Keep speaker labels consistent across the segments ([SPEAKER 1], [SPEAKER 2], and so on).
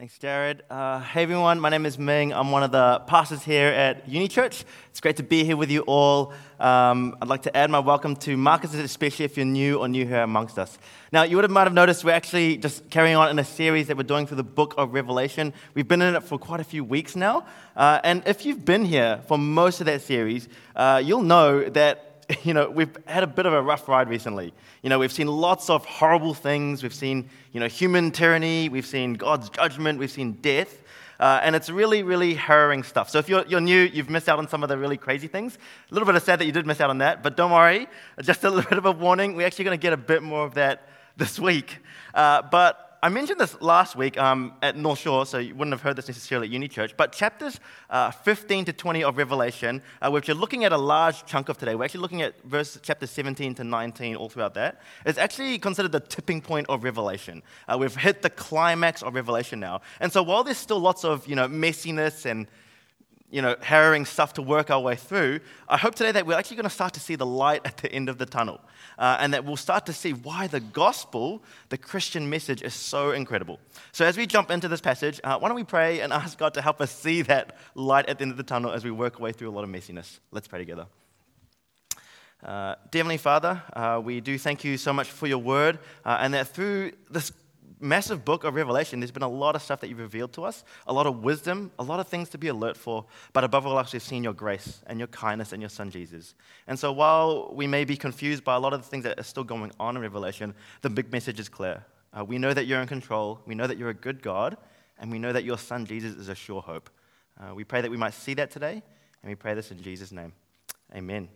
[SPEAKER 1] Thanks, Jared. Uh, hey, everyone. My name is Ming. I'm one of the pastors here at Uni Church. It's great to be here with you all. Um, I'd like to add my welcome to Marcus, especially if you're new or new here amongst us. Now, you would have, might have noticed we're actually just carrying on in a series that we're doing through the book of Revelation. We've been in it for quite a few weeks now. Uh, and if you've been here for most of that series, uh, you'll know that you know, we've had a bit of a rough ride recently. You know, we've seen lots of horrible things. We've seen, you know, human tyranny. We've seen God's judgment. We've seen death. Uh, and it's really, really harrowing stuff. So if you're, you're new, you've missed out on some of the really crazy things. A little bit of sad that you did miss out on that, but don't worry. Just a little bit of a warning. We're actually going to get a bit more of that this week. Uh, but I mentioned this last week um, at North Shore, so you wouldn't have heard this necessarily at Uni Church, but chapters uh, 15 to 20 of Revelation, uh, which you're looking at a large chunk of today, we're actually looking at verse chapter 17 to 19 all throughout that, is actually considered the tipping point of Revelation. Uh, we've hit the climax of Revelation now. And so while there's still lots of you know, messiness and you know, harrowing stuff to work our way through, I hope today that we're actually going to start to see the light at the end of the tunnel. Uh, and that we'll start to see why the gospel, the Christian message, is so incredible. So, as we jump into this passage, uh, why don't we pray and ask God to help us see that light at the end of the tunnel as we work our way through a lot of messiness? Let's pray together. Uh, Dear Heavenly Father, uh, we do thank you so much for your word, uh, and that through this massive book of Revelation, there's been a lot of stuff that you've revealed to us, a lot of wisdom, a lot of things to be alert for, but above all else, we've seen your grace and your kindness and your Son Jesus. And so while we may be confused by a lot of the things that are still going on in Revelation, the big message is clear. Uh, we know that you're in control, we know that you're a good God, and we know that your Son Jesus is a sure hope. Uh, we pray that we might see that today, and we pray this in Jesus' name. Amen.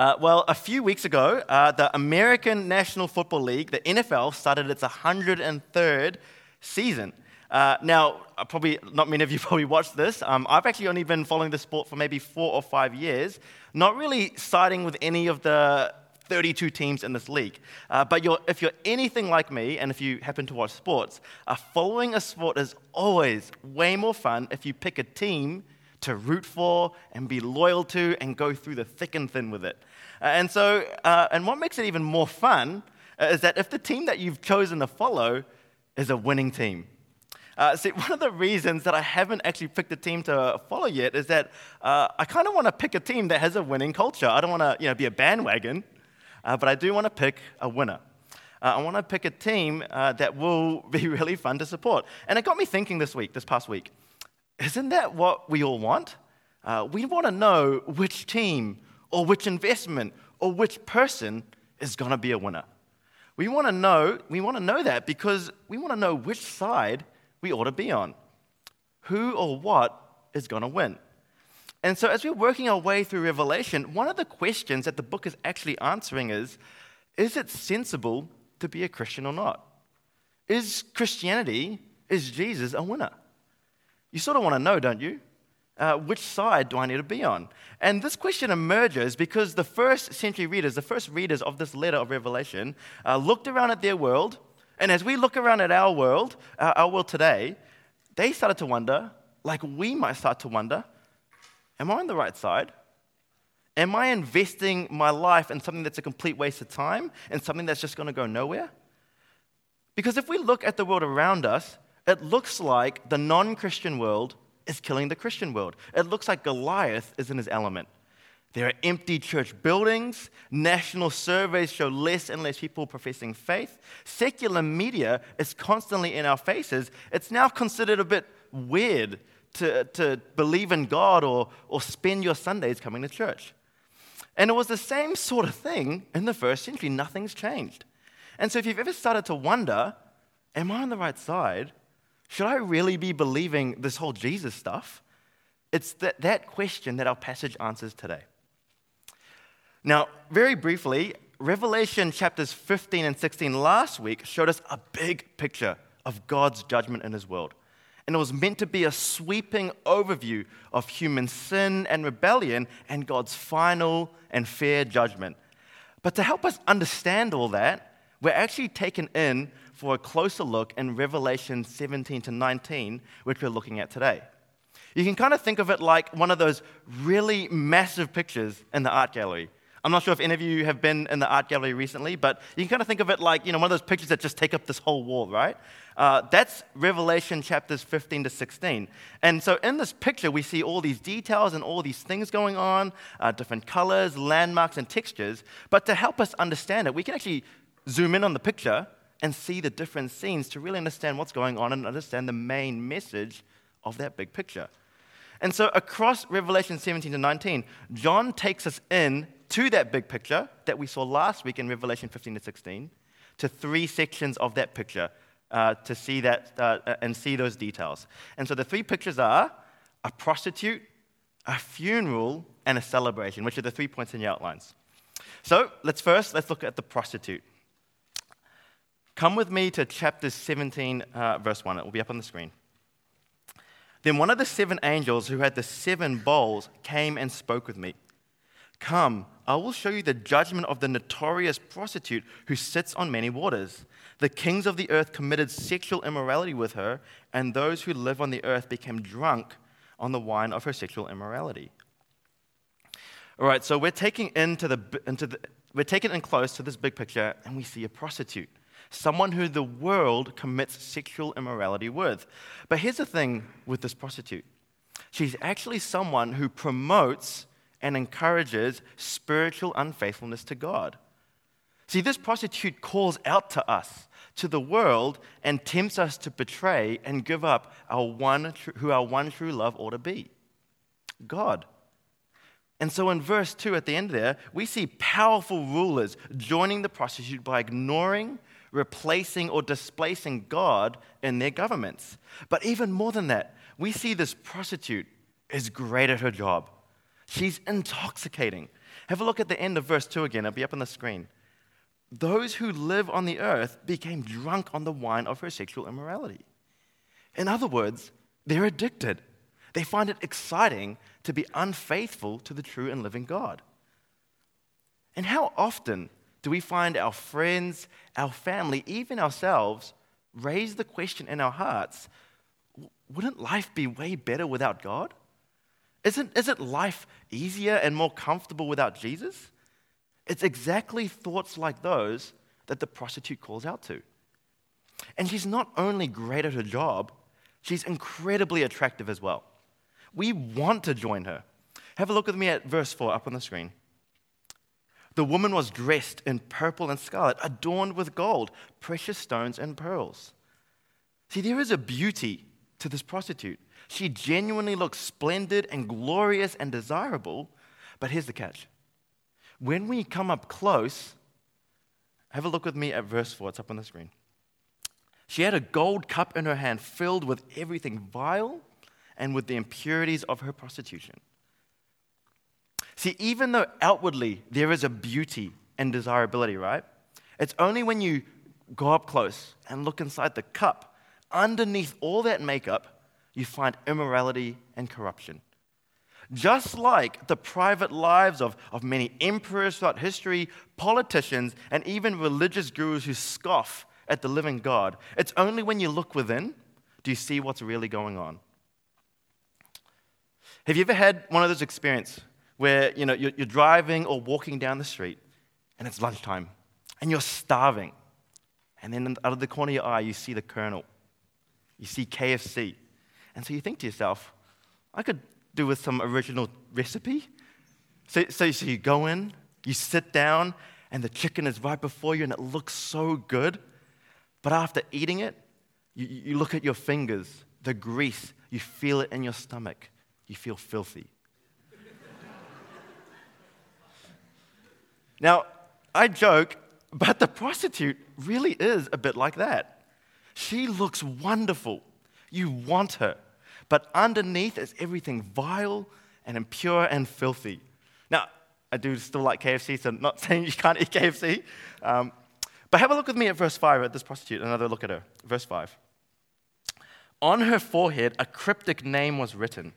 [SPEAKER 1] Uh, well, a few weeks ago, uh, the American National Football League, the NFL, started its 103rd season. Uh, now, uh, probably not many of you probably watched this. Um, I've actually only been following the sport for maybe four or five years, not really siding with any of the 32 teams in this league. Uh, but you're, if you're anything like me, and if you happen to watch sports, uh, following a sport is always way more fun if you pick a team to root for and be loyal to and go through the thick and thin with it. Uh, and so, uh, and what makes it even more fun uh, is that if the team that you've chosen to follow is a winning team. Uh, see, one of the reasons that I haven't actually picked a team to follow yet is that uh, I kind of want to pick a team that has a winning culture. I don't want to, you know, be a bandwagon, uh, but I do want to pick a winner. I want to pick a team that will be really fun to support. And it got me thinking this week, this past week. Isn't that what we all want? Uh, we want to know which team or which investment or which person is going to be a winner. We want to know, we want to know that because we want to know which side we ought to be on. Who or what is going to win? And so, as we're working our way through Revelation, one of the questions that the book is actually answering is Is it sensible to be a Christian or not? Is Christianity, is Jesus a winner? You sort of want to know, don't you? Uh, which side do I need to be on? And this question emerges because the first century readers, the first readers of this letter of Revelation, uh, looked around at their world. And as we look around at our world, uh, our world today, they started to wonder, like we might start to wonder, am I on the right side? Am I investing my life in something that's a complete waste of time and something that's just going to go nowhere? Because if we look at the world around us, it looks like the non Christian world is killing the Christian world. It looks like Goliath is in his element. There are empty church buildings. National surveys show less and less people professing faith. Secular media is constantly in our faces. It's now considered a bit weird to, to believe in God or, or spend your Sundays coming to church. And it was the same sort of thing in the first century. Nothing's changed. And so if you've ever started to wonder, am I on the right side? Should I really be believing this whole Jesus stuff? It's that, that question that our passage answers today. Now, very briefly, Revelation chapters 15 and 16 last week showed us a big picture of God's judgment in his world. And it was meant to be a sweeping overview of human sin and rebellion and God's final and fair judgment. But to help us understand all that, we're actually taken in for a closer look in Revelation 17 to 19, which we're looking at today. You can kind of think of it like one of those really massive pictures in the art gallery. I'm not sure if any of you have been in the art gallery recently, but you can kind of think of it like, you know, one of those pictures that just take up this whole wall, right? Uh, that's Revelation chapters 15 to 16. And so in this picture, we see all these details and all these things going on, uh, different colors, landmarks, and textures. But to help us understand it, we can actually zoom in on the picture and see the different scenes to really understand what's going on and understand the main message of that big picture. And so across Revelation 17 to 19, John takes us in to that big picture that we saw last week in Revelation 15 to 16, to three sections of that picture uh, to see that uh, and see those details. And so the three pictures are a prostitute, a funeral, and a celebration, which are the three points in your outlines. So let's first let's look at the prostitute. Come with me to chapter 17, uh, verse 1. It will be up on the screen. Then one of the seven angels who had the seven bowls came and spoke with me. Come, I will show you the judgment of the notorious prostitute who sits on many waters. The kings of the earth committed sexual immorality with her, and those who live on the earth became drunk on the wine of her sexual immorality. All right, so we're taking into the, into the we're taking in close to this big picture, and we see a prostitute someone who the world commits sexual immorality with. But here's the thing with this prostitute she's actually someone who promotes and encourages spiritual unfaithfulness to God. See, this prostitute calls out to us, to the world, and tempts us to betray and give up our one, who our one true love ought to be God. And so in verse 2 at the end there, we see powerful rulers joining the prostitute by ignoring replacing or displacing God in their governments. But even more than that, we see this prostitute is great at her job. She's intoxicating. Have a look at the end of verse 2 again, it'll be up on the screen. Those who live on the earth became drunk on the wine of her sexual immorality. In other words, they're addicted. They find it exciting to be unfaithful to the true and living God. And how often do we find our friends, our family, even ourselves raise the question in our hearts wouldn't life be way better without God? Isn't, isn't life easier and more comfortable without Jesus? It's exactly thoughts like those that the prostitute calls out to. And she's not only great at her job, she's incredibly attractive as well. We want to join her. Have a look with me at verse 4 up on the screen. The woman was dressed in purple and scarlet, adorned with gold, precious stones, and pearls. See, there is a beauty to this prostitute. She genuinely looks splendid and glorious and desirable, but here's the catch. When we come up close, have a look with me at verse 4, it's up on the screen. She had a gold cup in her hand filled with everything vile and with the impurities of her prostitution. See, even though outwardly there is a beauty and desirability, right? It's only when you go up close and look inside the cup, underneath all that makeup, you find immorality and corruption. Just like the private lives of, of many emperors throughout history, politicians, and even religious gurus who scoff at the living God, it's only when you look within do you see what's really going on. Have you ever had one of those experiences where you know, you're, you're driving or walking down the street and it's lunchtime and you're starving. And then out of the corner of your eye, you see the Colonel. You see KFC. And so you think to yourself, I could do with some original recipe. So, so, so you go in, you sit down, and the chicken is right before you and it looks so good. But after eating it, you, you look at your fingers, the grease, you feel it in your stomach, you feel filthy. Now, I joke, but the prostitute really is a bit like that. She looks wonderful. You want her. But underneath is everything vile and impure and filthy. Now, I do still like KFC, so I'm not saying you can't eat KFC. Um, but have a look with me at verse 5 at this prostitute, another look at her. Verse 5. On her forehead, a cryptic name was written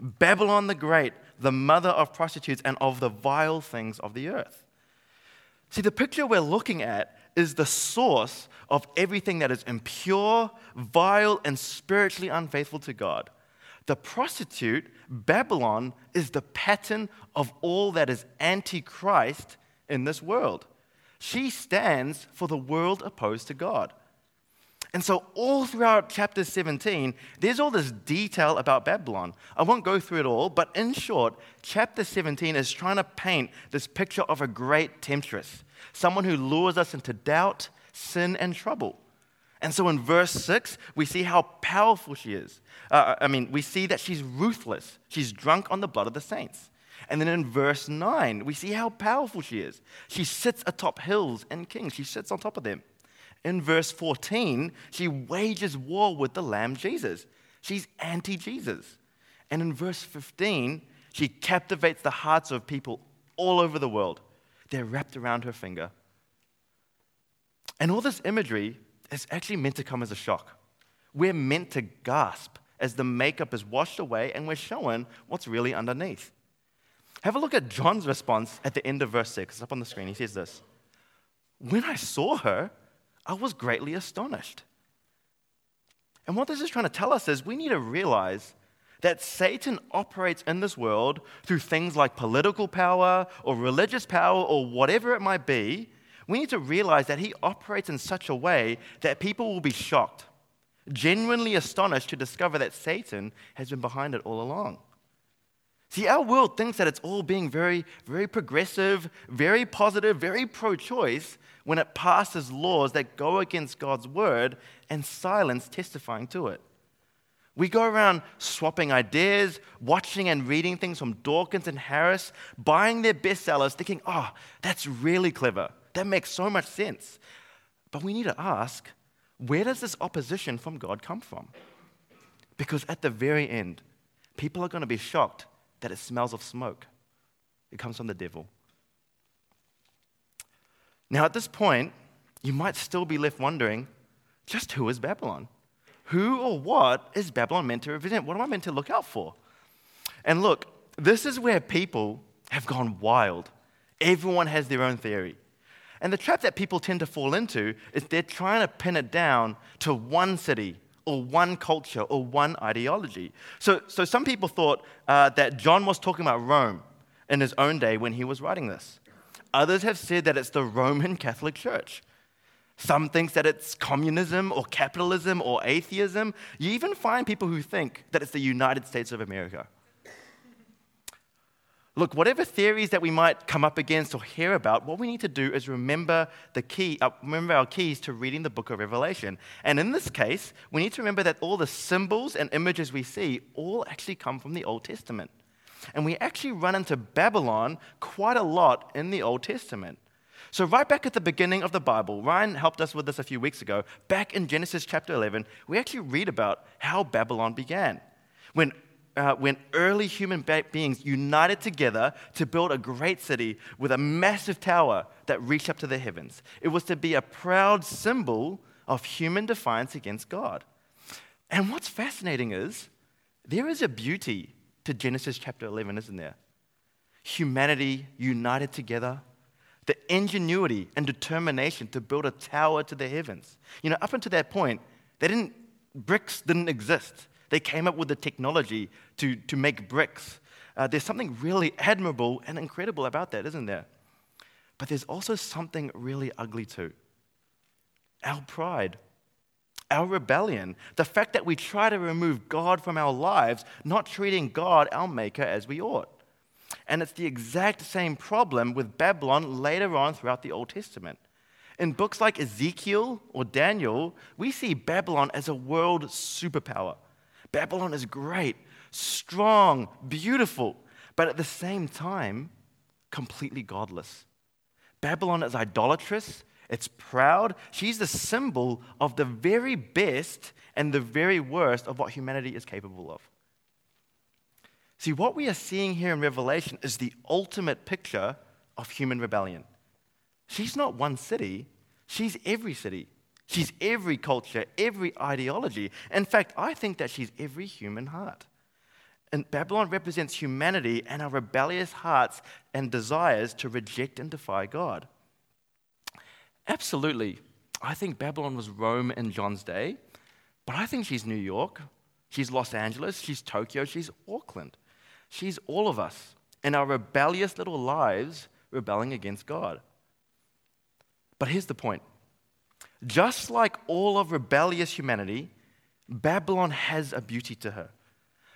[SPEAKER 1] Babylon the Great, the mother of prostitutes and of the vile things of the earth. See, the picture we're looking at is the source of everything that is impure, vile, and spiritually unfaithful to God. The prostitute, Babylon, is the pattern of all that is antichrist in this world. She stands for the world opposed to God. And so, all throughout chapter 17, there's all this detail about Babylon. I won't go through it all, but in short, chapter 17 is trying to paint this picture of a great temptress, someone who lures us into doubt, sin, and trouble. And so, in verse 6, we see how powerful she is. Uh, I mean, we see that she's ruthless, she's drunk on the blood of the saints. And then in verse 9, we see how powerful she is. She sits atop hills and kings, she sits on top of them in verse 14, she wages war with the Lamb Jesus. She's anti Jesus. And in verse 15, she captivates the hearts of people all over the world. They're wrapped around her finger. And all this imagery is actually meant to come as a shock. We're meant to gasp as the makeup is washed away and we're shown what's really underneath. Have a look at John's response at the end of verse 6. It's up on the screen. He says this When I saw her, I was greatly astonished. And what this is trying to tell us is we need to realize that Satan operates in this world through things like political power or religious power or whatever it might be. We need to realize that he operates in such a way that people will be shocked, genuinely astonished to discover that Satan has been behind it all along. See, our world thinks that it's all being very, very progressive, very positive, very pro choice when it passes laws that go against God's word and silence testifying to it. We go around swapping ideas, watching and reading things from Dawkins and Harris, buying their bestsellers, thinking, oh, that's really clever. That makes so much sense. But we need to ask, where does this opposition from God come from? Because at the very end, people are going to be shocked that it smells of smoke. It comes from the devil. Now, at this point, you might still be left wondering just who is Babylon? Who or what is Babylon meant to represent? What am I meant to look out for? And look, this is where people have gone wild. Everyone has their own theory. And the trap that people tend to fall into is they're trying to pin it down to one city or one culture or one ideology. So, so some people thought uh, that John was talking about Rome in his own day when he was writing this. Others have said that it's the Roman Catholic Church. Some think that it's communism or capitalism or atheism. You even find people who think that it's the United States of America. Look, whatever theories that we might come up against or hear about, what we need to do is remember the key, uh, remember our keys to reading the book of Revelation. And in this case, we need to remember that all the symbols and images we see all actually come from the Old Testament. And we actually run into Babylon quite a lot in the Old Testament. So, right back at the beginning of the Bible, Ryan helped us with this a few weeks ago. Back in Genesis chapter 11, we actually read about how Babylon began. When uh, when early human beings united together to build a great city with a massive tower that reached up to the heavens. It was to be a proud symbol of human defiance against God. And what's fascinating is there is a beauty to Genesis chapter 11, isn't there? Humanity united together, the ingenuity and determination to build a tower to the heavens. You know, up until that point, they didn't, bricks didn't exist. They came up with the technology to, to make bricks. Uh, there's something really admirable and incredible about that, isn't there? But there's also something really ugly too our pride, our rebellion, the fact that we try to remove God from our lives, not treating God, our Maker, as we ought. And it's the exact same problem with Babylon later on throughout the Old Testament. In books like Ezekiel or Daniel, we see Babylon as a world superpower. Babylon is great, strong, beautiful, but at the same time, completely godless. Babylon is idolatrous, it's proud. She's the symbol of the very best and the very worst of what humanity is capable of. See, what we are seeing here in Revelation is the ultimate picture of human rebellion. She's not one city, she's every city. She's every culture, every ideology. In fact, I think that she's every human heart. And Babylon represents humanity and our rebellious hearts and desires to reject and defy God. Absolutely. I think Babylon was Rome in John's day, but I think she's New York. She's Los Angeles, she's Tokyo, she's Auckland. She's all of us in our rebellious little lives rebelling against God. But here's the point just like all of rebellious humanity, Babylon has a beauty to her.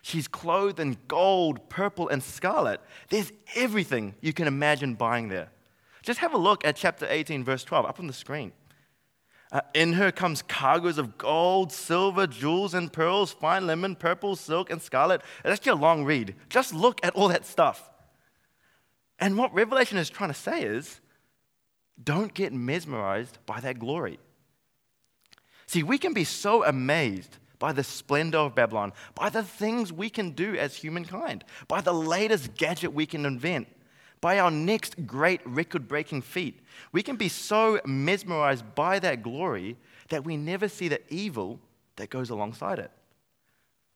[SPEAKER 1] She's clothed in gold, purple, and scarlet. There's everything you can imagine buying there. Just have a look at chapter 18, verse 12, up on the screen. Uh, in her comes cargoes of gold, silver, jewels, and pearls, fine linen, purple, silk, and scarlet. That's just a long read. Just look at all that stuff. And what Revelation is trying to say is don't get mesmerized by that glory. See, we can be so amazed by the splendor of Babylon, by the things we can do as humankind, by the latest gadget we can invent, by our next great record breaking feat. We can be so mesmerized by that glory that we never see the evil that goes alongside it.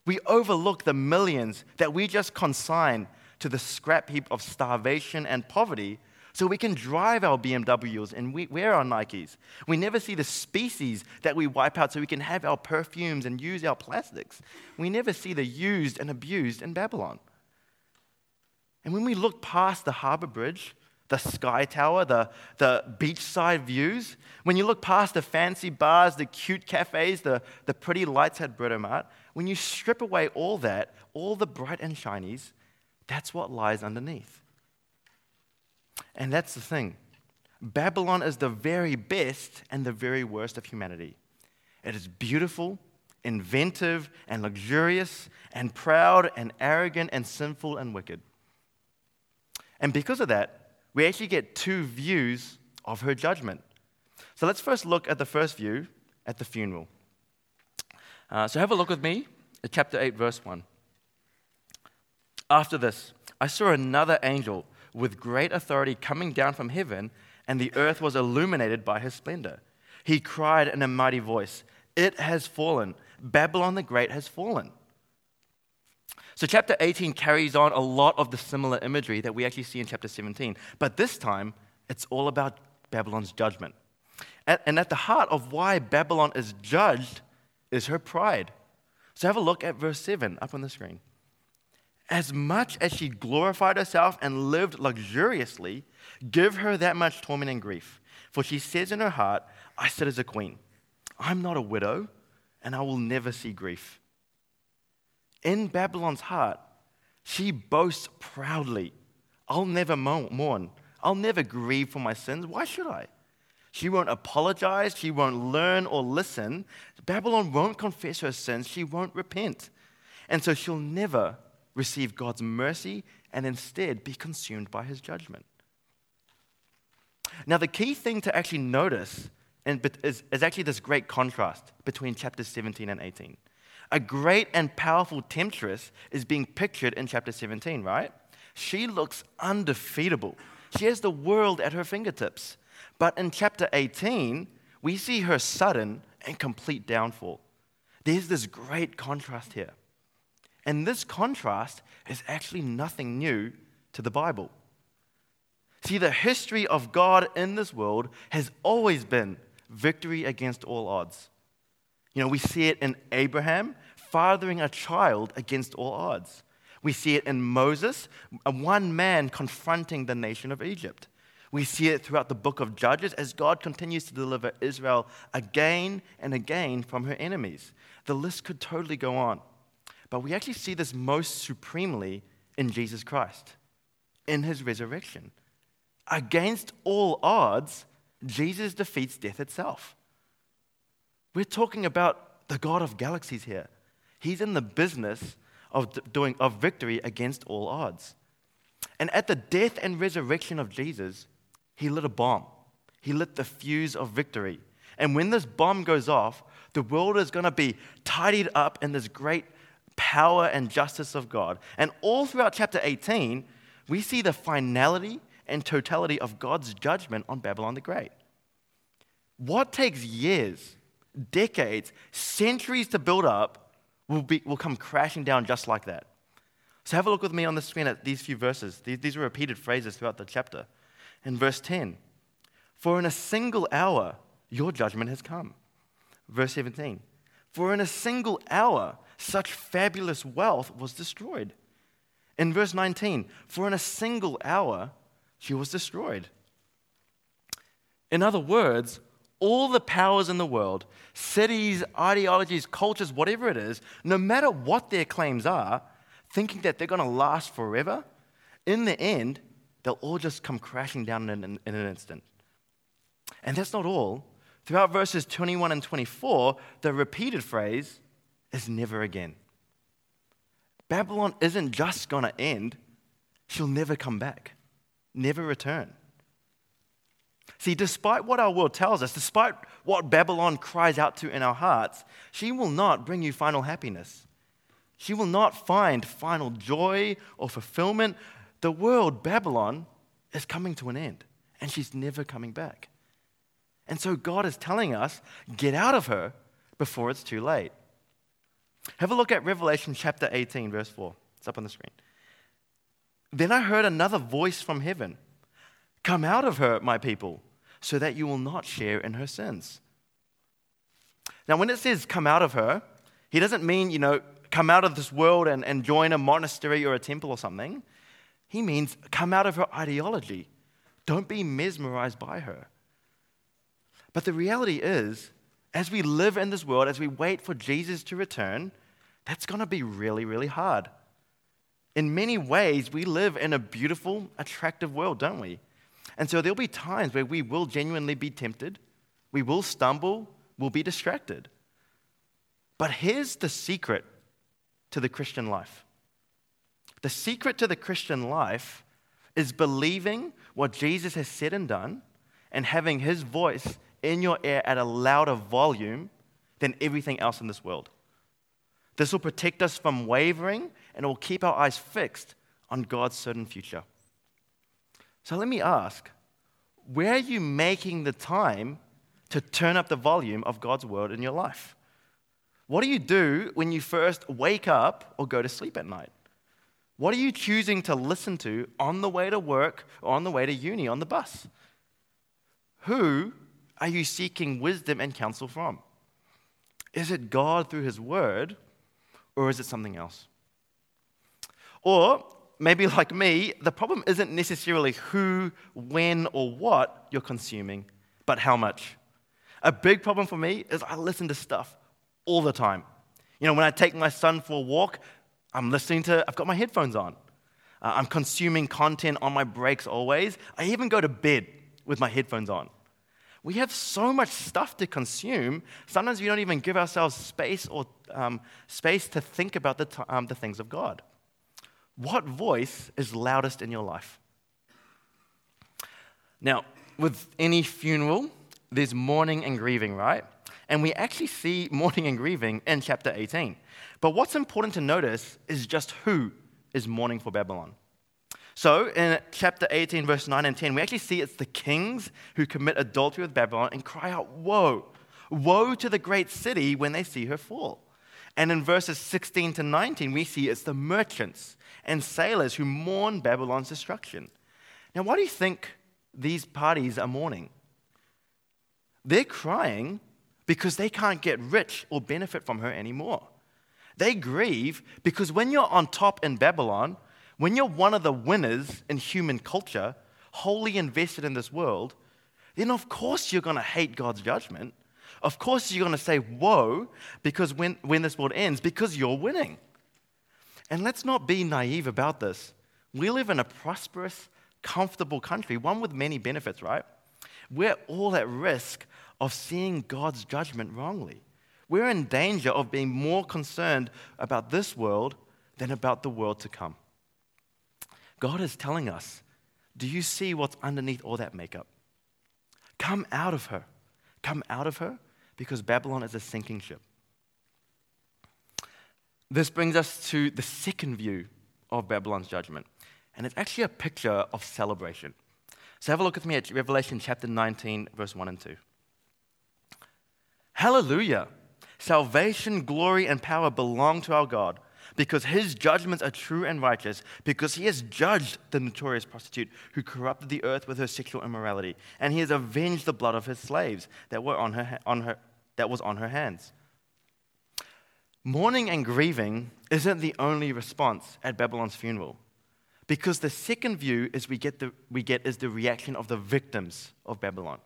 [SPEAKER 1] We overlook the millions that we just consign to the scrap heap of starvation and poverty so we can drive our BMWs and we wear our Nikes. We never see the species that we wipe out so we can have our perfumes and use our plastics. We never see the used and abused in Babylon. And when we look past the harbor bridge, the sky tower, the, the beachside views, when you look past the fancy bars, the cute cafes, the, the pretty lights at Britomart, when you strip away all that, all the bright and shinies, that's what lies underneath. And that's the thing Babylon is the very best and the very worst of humanity. It is beautiful, inventive, and luxurious, and proud, and arrogant, and sinful, and wicked. And because of that, we actually get two views of her judgment. So let's first look at the first view at the funeral. Uh, so have a look with me at chapter 8, verse 1. After this, I saw another angel with great authority coming down from heaven, and the earth was illuminated by his splendor. He cried in a mighty voice, It has fallen. Babylon the Great has fallen so, chapter 18 carries on a lot of the similar imagery that we actually see in chapter 17, but this time it's all about Babylon's judgment. And at the heart of why Babylon is judged is her pride. So, have a look at verse 7 up on the screen. As much as she glorified herself and lived luxuriously, give her that much torment and grief. For she says in her heart, I sit as a queen. I'm not a widow, and I will never see grief in Babylon's heart, she boasts proudly I'll never mourn. I'll never grieve for my sins. Why should I? She won't apologize. She won't learn or listen. Babylon won't confess her sins. She won't repent. And so she'll never receive God's mercy and instead be consumed by his judgment. Now, the key thing to actually notice is, actually this great contrast between chapters 17 and 18 a great and powerful temptress is being pictured in chapter 17, right? She looks undefeatable. She has the world at her fingertips. But in chapter 18, we see her sudden and complete downfall. There's this great contrast here. And this contrast is actually nothing new to the Bible. See, the history of God in this world has always been victory against all odds. You know, we see it in Abraham fathering a child against all odds. We see it in Moses, one man confronting the nation of Egypt. We see it throughout the book of Judges as God continues to deliver Israel again and again from her enemies. The list could totally go on. But we actually see this most supremely in Jesus Christ, in his resurrection. Against all odds, Jesus defeats death itself. We're talking about the God of galaxies here. He's in the business of, doing, of victory against all odds. And at the death and resurrection of Jesus, he lit a bomb. He lit the fuse of victory. And when this bomb goes off, the world is going to be tidied up in this great power and justice of God. And all throughout chapter 18, we see the finality and totality of God's judgment on Babylon the Great. What takes years, decades, centuries to build up will, be, will come crashing down just like that. So have a look with me on the screen at these few verses. These, these are repeated phrases throughout the chapter. In verse 10, for in a single hour your judgment has come. Verse 17, for in a single hour such fabulous wealth was destroyed. In verse 19, for in a single hour she was destroyed. In other words, all the powers in the world, cities, ideologies, cultures, whatever it is, no matter what their claims are, thinking that they're going to last forever, in the end, they'll all just come crashing down in an, in an instant. And that's not all. Throughout verses 21 and 24, the repeated phrase is never again. Babylon isn't just going to end, she'll never come back, never return. See, despite what our world tells us, despite what Babylon cries out to in our hearts, she will not bring you final happiness. She will not find final joy or fulfillment. The world, Babylon, is coming to an end, and she's never coming back. And so God is telling us get out of her before it's too late. Have a look at Revelation chapter 18, verse 4. It's up on the screen. Then I heard another voice from heaven Come out of her, my people, so that you will not share in her sins. Now, when it says come out of her, he doesn't mean, you know, come out of this world and, and join a monastery or a temple or something. He means come out of her ideology. Don't be mesmerized by her. But the reality is, as we live in this world, as we wait for Jesus to return, that's going to be really, really hard. In many ways, we live in a beautiful, attractive world, don't we? And so there'll be times where we will genuinely be tempted, we will stumble, we'll be distracted. But here's the secret to the Christian life the secret to the Christian life is believing what Jesus has said and done and having his voice in your ear at a louder volume than everything else in this world. This will protect us from wavering and it will keep our eyes fixed on God's certain future. So let me ask where are you making the time to turn up the volume of God's word in your life? What do you do when you first wake up or go to sleep at night? What are you choosing to listen to on the way to work or on the way to uni on the bus? Who are you seeking wisdom and counsel from? Is it God through His Word, or is it something else? Or maybe like me, the problem isn't necessarily who, when, or what you're consuming, but how much. A big problem for me is I listen to stuff all the time. You know, when I take my son for a walk, I'm listening to, I've got my headphones on. Uh, I'm consuming content on my breaks always. I even go to bed with my headphones on. We have so much stuff to consume, sometimes we don't even give ourselves space or um, space to think about the, t- um, the things of God. What voice is loudest in your life? Now, with any funeral, there's mourning and grieving, right? And we actually see mourning and grieving in chapter 18. But what's important to notice is just who is mourning for Babylon. So in chapter 18, verse 9 and 10, we actually see it's the kings who commit adultery with Babylon and cry out, Woe! Woe to the great city when they see her fall. And in verses 16 to 19, we see it's the merchants and sailors who mourn Babylon's destruction. Now, why do you think these parties are mourning? They're crying because they can't get rich or benefit from her anymore. They grieve because when you're on top in Babylon, when you're one of the winners in human culture, wholly invested in this world, then of course you're going to hate God's judgment. Of course you're going to say, Whoa, because when, when this world ends, because you're winning. And let's not be naive about this. We live in a prosperous, comfortable country, one with many benefits, right? We're all at risk of seeing God's judgment wrongly. We're in danger of being more concerned about this world than about the world to come. God is telling us, do you see what's underneath all that makeup? Come out of her. Come out of her because Babylon is a sinking ship. This brings us to the second view of Babylon's judgment, and it's actually a picture of celebration. So have a look with me at Revelation chapter 19, verse 1 and 2. Hallelujah! Salvation, glory, and power belong to our God because his judgments are true and righteous, because he has judged the notorious prostitute who corrupted the earth with her sexual immorality, and he has avenged the blood of his slaves that, were on her, on her, that was on her hands. Mourning and grieving isn't the only response at Babylon's funeral. Because the second view is we get, the, we get is the reaction of the victims of Babylon.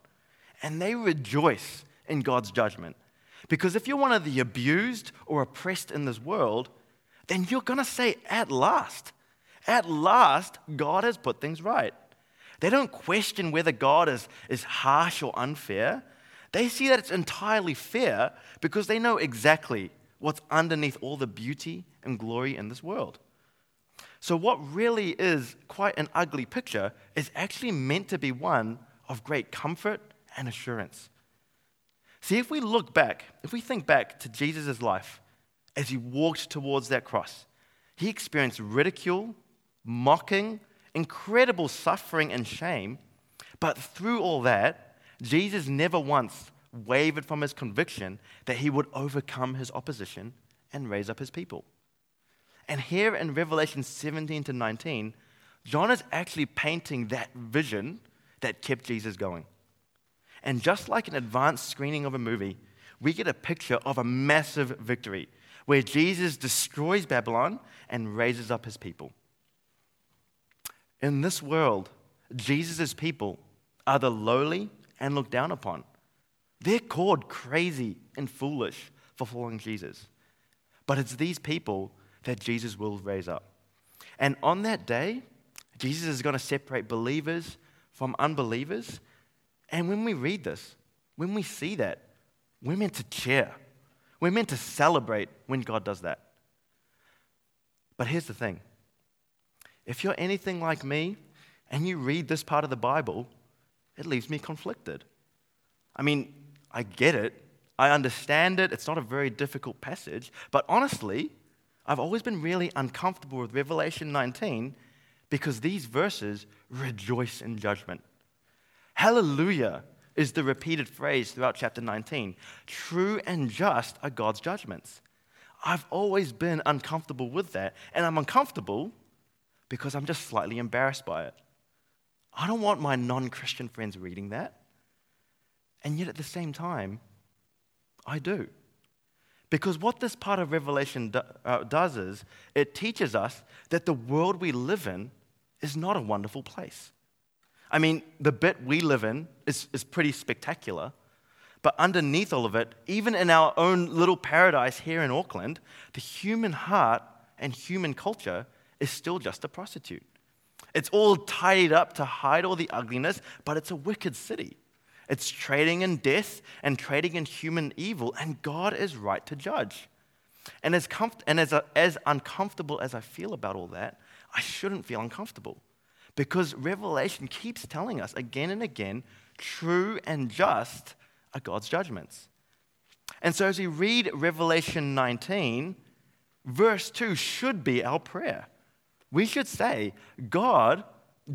[SPEAKER 1] And they rejoice in God's judgment. Because if you're one of the abused or oppressed in this world, then you're going to say, at last, at last, God has put things right. They don't question whether God is, is harsh or unfair. They see that it's entirely fair because they know exactly what's underneath all the beauty and glory in this world. So, what really is quite an ugly picture is actually meant to be one of great comfort and assurance. See, if we look back, if we think back to Jesus' life as he walked towards that cross, he experienced ridicule, mocking, incredible suffering, and shame. But through all that, Jesus never once wavered from his conviction that he would overcome his opposition and raise up his people. And here in Revelation 17 to 19, John is actually painting that vision that kept Jesus going. And just like an advanced screening of a movie, we get a picture of a massive victory where Jesus destroys Babylon and raises up his people. In this world, Jesus' people are the lowly and looked down upon. They're called crazy and foolish for following Jesus. But it's these people that Jesus will raise up. And on that day, Jesus is going to separate believers from unbelievers. And when we read this, when we see that, we're meant to cheer. We're meant to celebrate when God does that. But here's the thing if you're anything like me and you read this part of the Bible, it leaves me conflicted. I mean, I get it, I understand it, it's not a very difficult passage, but honestly, I've always been really uncomfortable with Revelation 19 because these verses rejoice in judgment. Hallelujah is the repeated phrase throughout chapter 19. True and just are God's judgments. I've always been uncomfortable with that, and I'm uncomfortable because I'm just slightly embarrassed by it. I don't want my non Christian friends reading that. And yet at the same time, I do. Because what this part of Revelation do, uh, does is it teaches us that the world we live in is not a wonderful place. I mean, the bit we live in is, is pretty spectacular, but underneath all of it, even in our own little paradise here in Auckland, the human heart and human culture is still just a prostitute. It's all tidied up to hide all the ugliness, but it's a wicked city. It's trading in death and trading in human evil, and God is right to judge. And as, comf- and as, as uncomfortable as I feel about all that, I shouldn't feel uncomfortable. Because Revelation keeps telling us again and again true and just are God's judgments. And so as we read Revelation 19, verse 2 should be our prayer. We should say, God,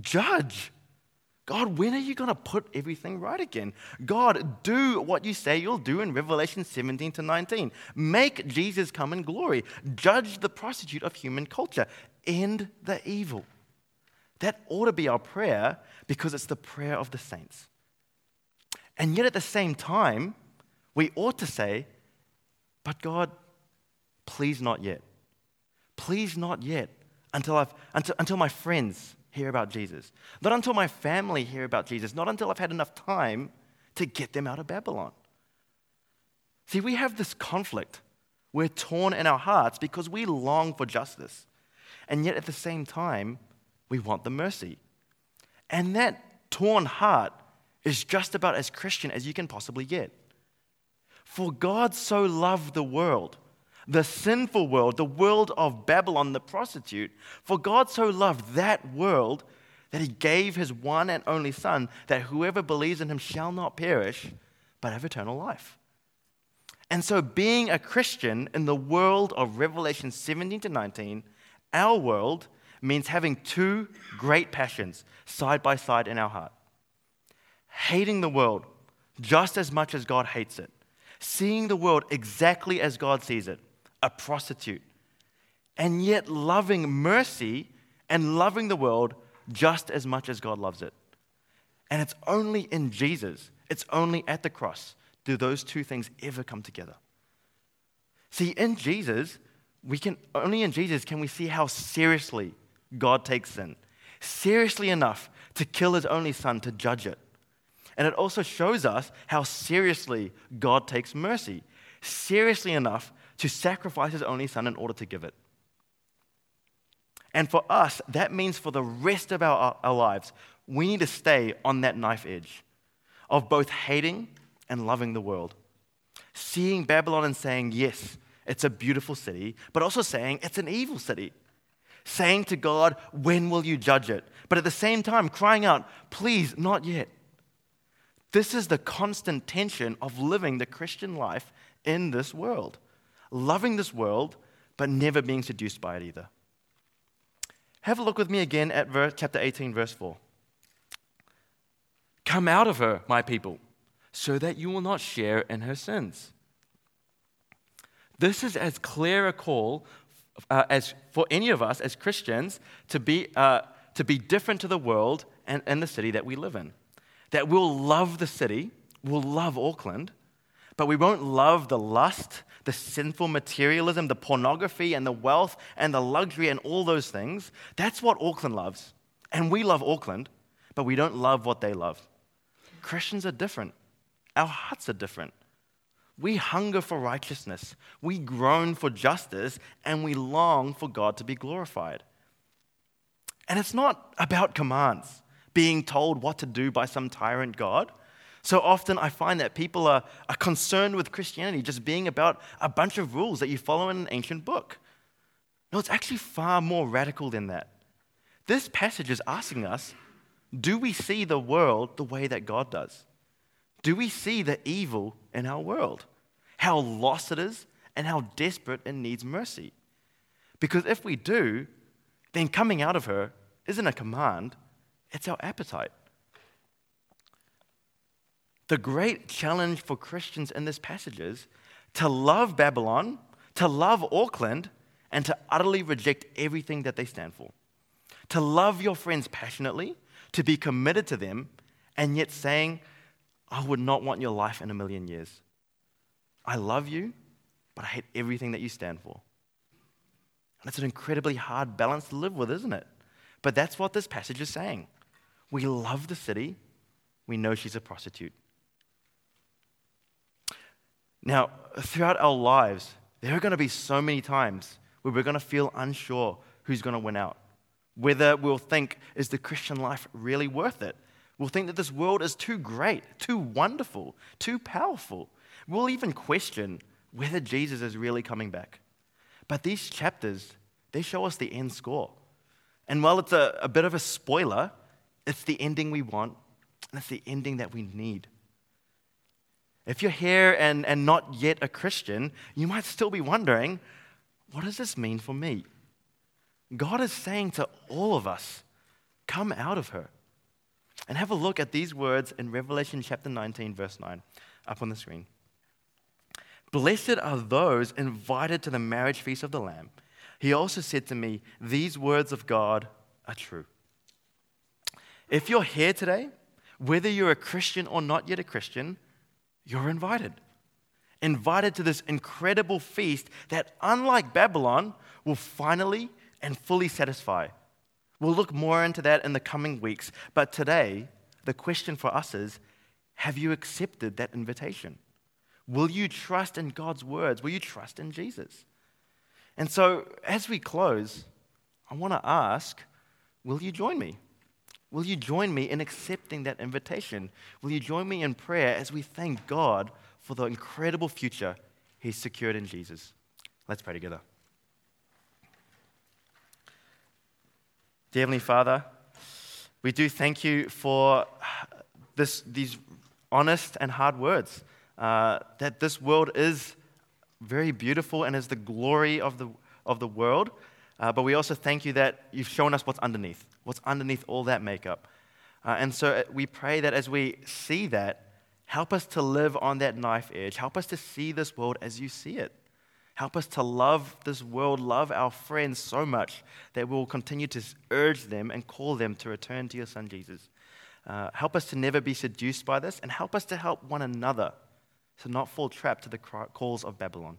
[SPEAKER 1] judge. God, when are you going to put everything right again? God, do what you say you'll do in Revelation 17 to 19. Make Jesus come in glory. Judge the prostitute of human culture. End the evil. That ought to be our prayer because it's the prayer of the saints. And yet at the same time, we ought to say, but God, please not yet. Please not yet until, I've, until, until my friends hear about Jesus. Not until my family hear about Jesus. Not until I've had enough time to get them out of Babylon. See, we have this conflict. We're torn in our hearts because we long for justice. And yet at the same time, we want the mercy. And that torn heart is just about as Christian as you can possibly get. For God so loved the world the sinful world, the world of Babylon, the prostitute. For God so loved that world that he gave his one and only Son, that whoever believes in him shall not perish, but have eternal life. And so, being a Christian in the world of Revelation 17 to 19, our world means having two great passions side by side in our heart hating the world just as much as God hates it, seeing the world exactly as God sees it a prostitute, and yet loving mercy and loving the world just as much as God loves it. And it's only in Jesus, it's only at the cross, do those two things ever come together. See, in Jesus, we can only in Jesus can we see how seriously God takes sin. Seriously enough to kill his only son to judge it. And it also shows us how seriously God takes mercy. Seriously enough to sacrifice his only son in order to give it. And for us, that means for the rest of our, our lives, we need to stay on that knife edge of both hating and loving the world. Seeing Babylon and saying, yes, it's a beautiful city, but also saying it's an evil city. Saying to God, when will you judge it? But at the same time, crying out, please, not yet. This is the constant tension of living the Christian life in this world. Loving this world, but never being seduced by it either. Have a look with me again at verse, chapter 18, verse 4. Come out of her, my people, so that you will not share in her sins. This is as clear a call uh, as for any of us as Christians to be, uh, to be different to the world and, and the city that we live in. That we'll love the city, we'll love Auckland, but we won't love the lust, the sinful materialism, the pornography, and the wealth, and the luxury, and all those things. That's what Auckland loves. And we love Auckland, but we don't love what they love. Christians are different, our hearts are different. We hunger for righteousness, we groan for justice, and we long for God to be glorified. And it's not about commands, being told what to do by some tyrant God. So often I find that people are, are concerned with Christianity just being about a bunch of rules that you follow in an ancient book. No, it's actually far more radical than that. This passage is asking us do we see the world the way that God does? Do we see the evil in our world? How lost it is and how desperate it needs mercy? Because if we do, then coming out of her isn't a command, it's our appetite. The great challenge for Christians in this passage is to love Babylon, to love Auckland, and to utterly reject everything that they stand for. To love your friends passionately, to be committed to them, and yet saying, I would not want your life in a million years. I love you, but I hate everything that you stand for. And it's an incredibly hard balance to live with, isn't it? But that's what this passage is saying. We love the city, we know she's a prostitute. Now, throughout our lives, there are going to be so many times where we're going to feel unsure who's going to win out. Whether we'll think, is the Christian life really worth it? We'll think that this world is too great, too wonderful, too powerful. We'll even question whether Jesus is really coming back. But these chapters, they show us the end score. And while it's a, a bit of a spoiler, it's the ending we want, and it's the ending that we need. If you're here and, and not yet a Christian, you might still be wondering, what does this mean for me? God is saying to all of us, come out of her. And have a look at these words in Revelation chapter 19, verse 9, up on the screen. Blessed are those invited to the marriage feast of the Lamb. He also said to me, These words of God are true. If you're here today, whether you're a Christian or not yet a Christian, you're invited. Invited to this incredible feast that, unlike Babylon, will finally and fully satisfy. We'll look more into that in the coming weeks, but today, the question for us is have you accepted that invitation? Will you trust in God's words? Will you trust in Jesus? And so, as we close, I want to ask will you join me? Will you join me in accepting that invitation? Will you join me in prayer as we thank God for the incredible future He's secured in Jesus? Let's pray together. Dear Heavenly Father, we do thank you for this, these honest and hard words. Uh, that this world is very beautiful and is the glory of the, of the world. Uh, but we also thank you that you've shown us what's underneath, what's underneath all that makeup. Uh, and so uh, we pray that as we see that, help us to live on that knife edge. Help us to see this world as you see it. Help us to love this world, love our friends so much that we will continue to urge them and call them to return to your Son Jesus. Uh, help us to never be seduced by this and help us to help one another to not fall trapped to the calls of Babylon.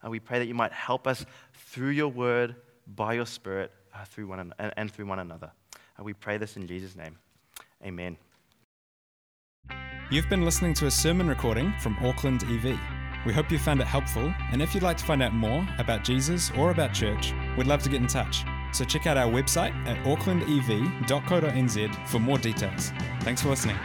[SPEAKER 1] And we pray that you might help us through your word, by your spirit, uh, through one an- and through one another. And we pray this in Jesus' name. Amen.
[SPEAKER 2] You've been listening to a sermon recording from Auckland EV. We hope you found it helpful, and if you'd like to find out more about Jesus or about church, we'd love to get in touch. So check out our website at aucklandev.co.nz for more details. Thanks for listening.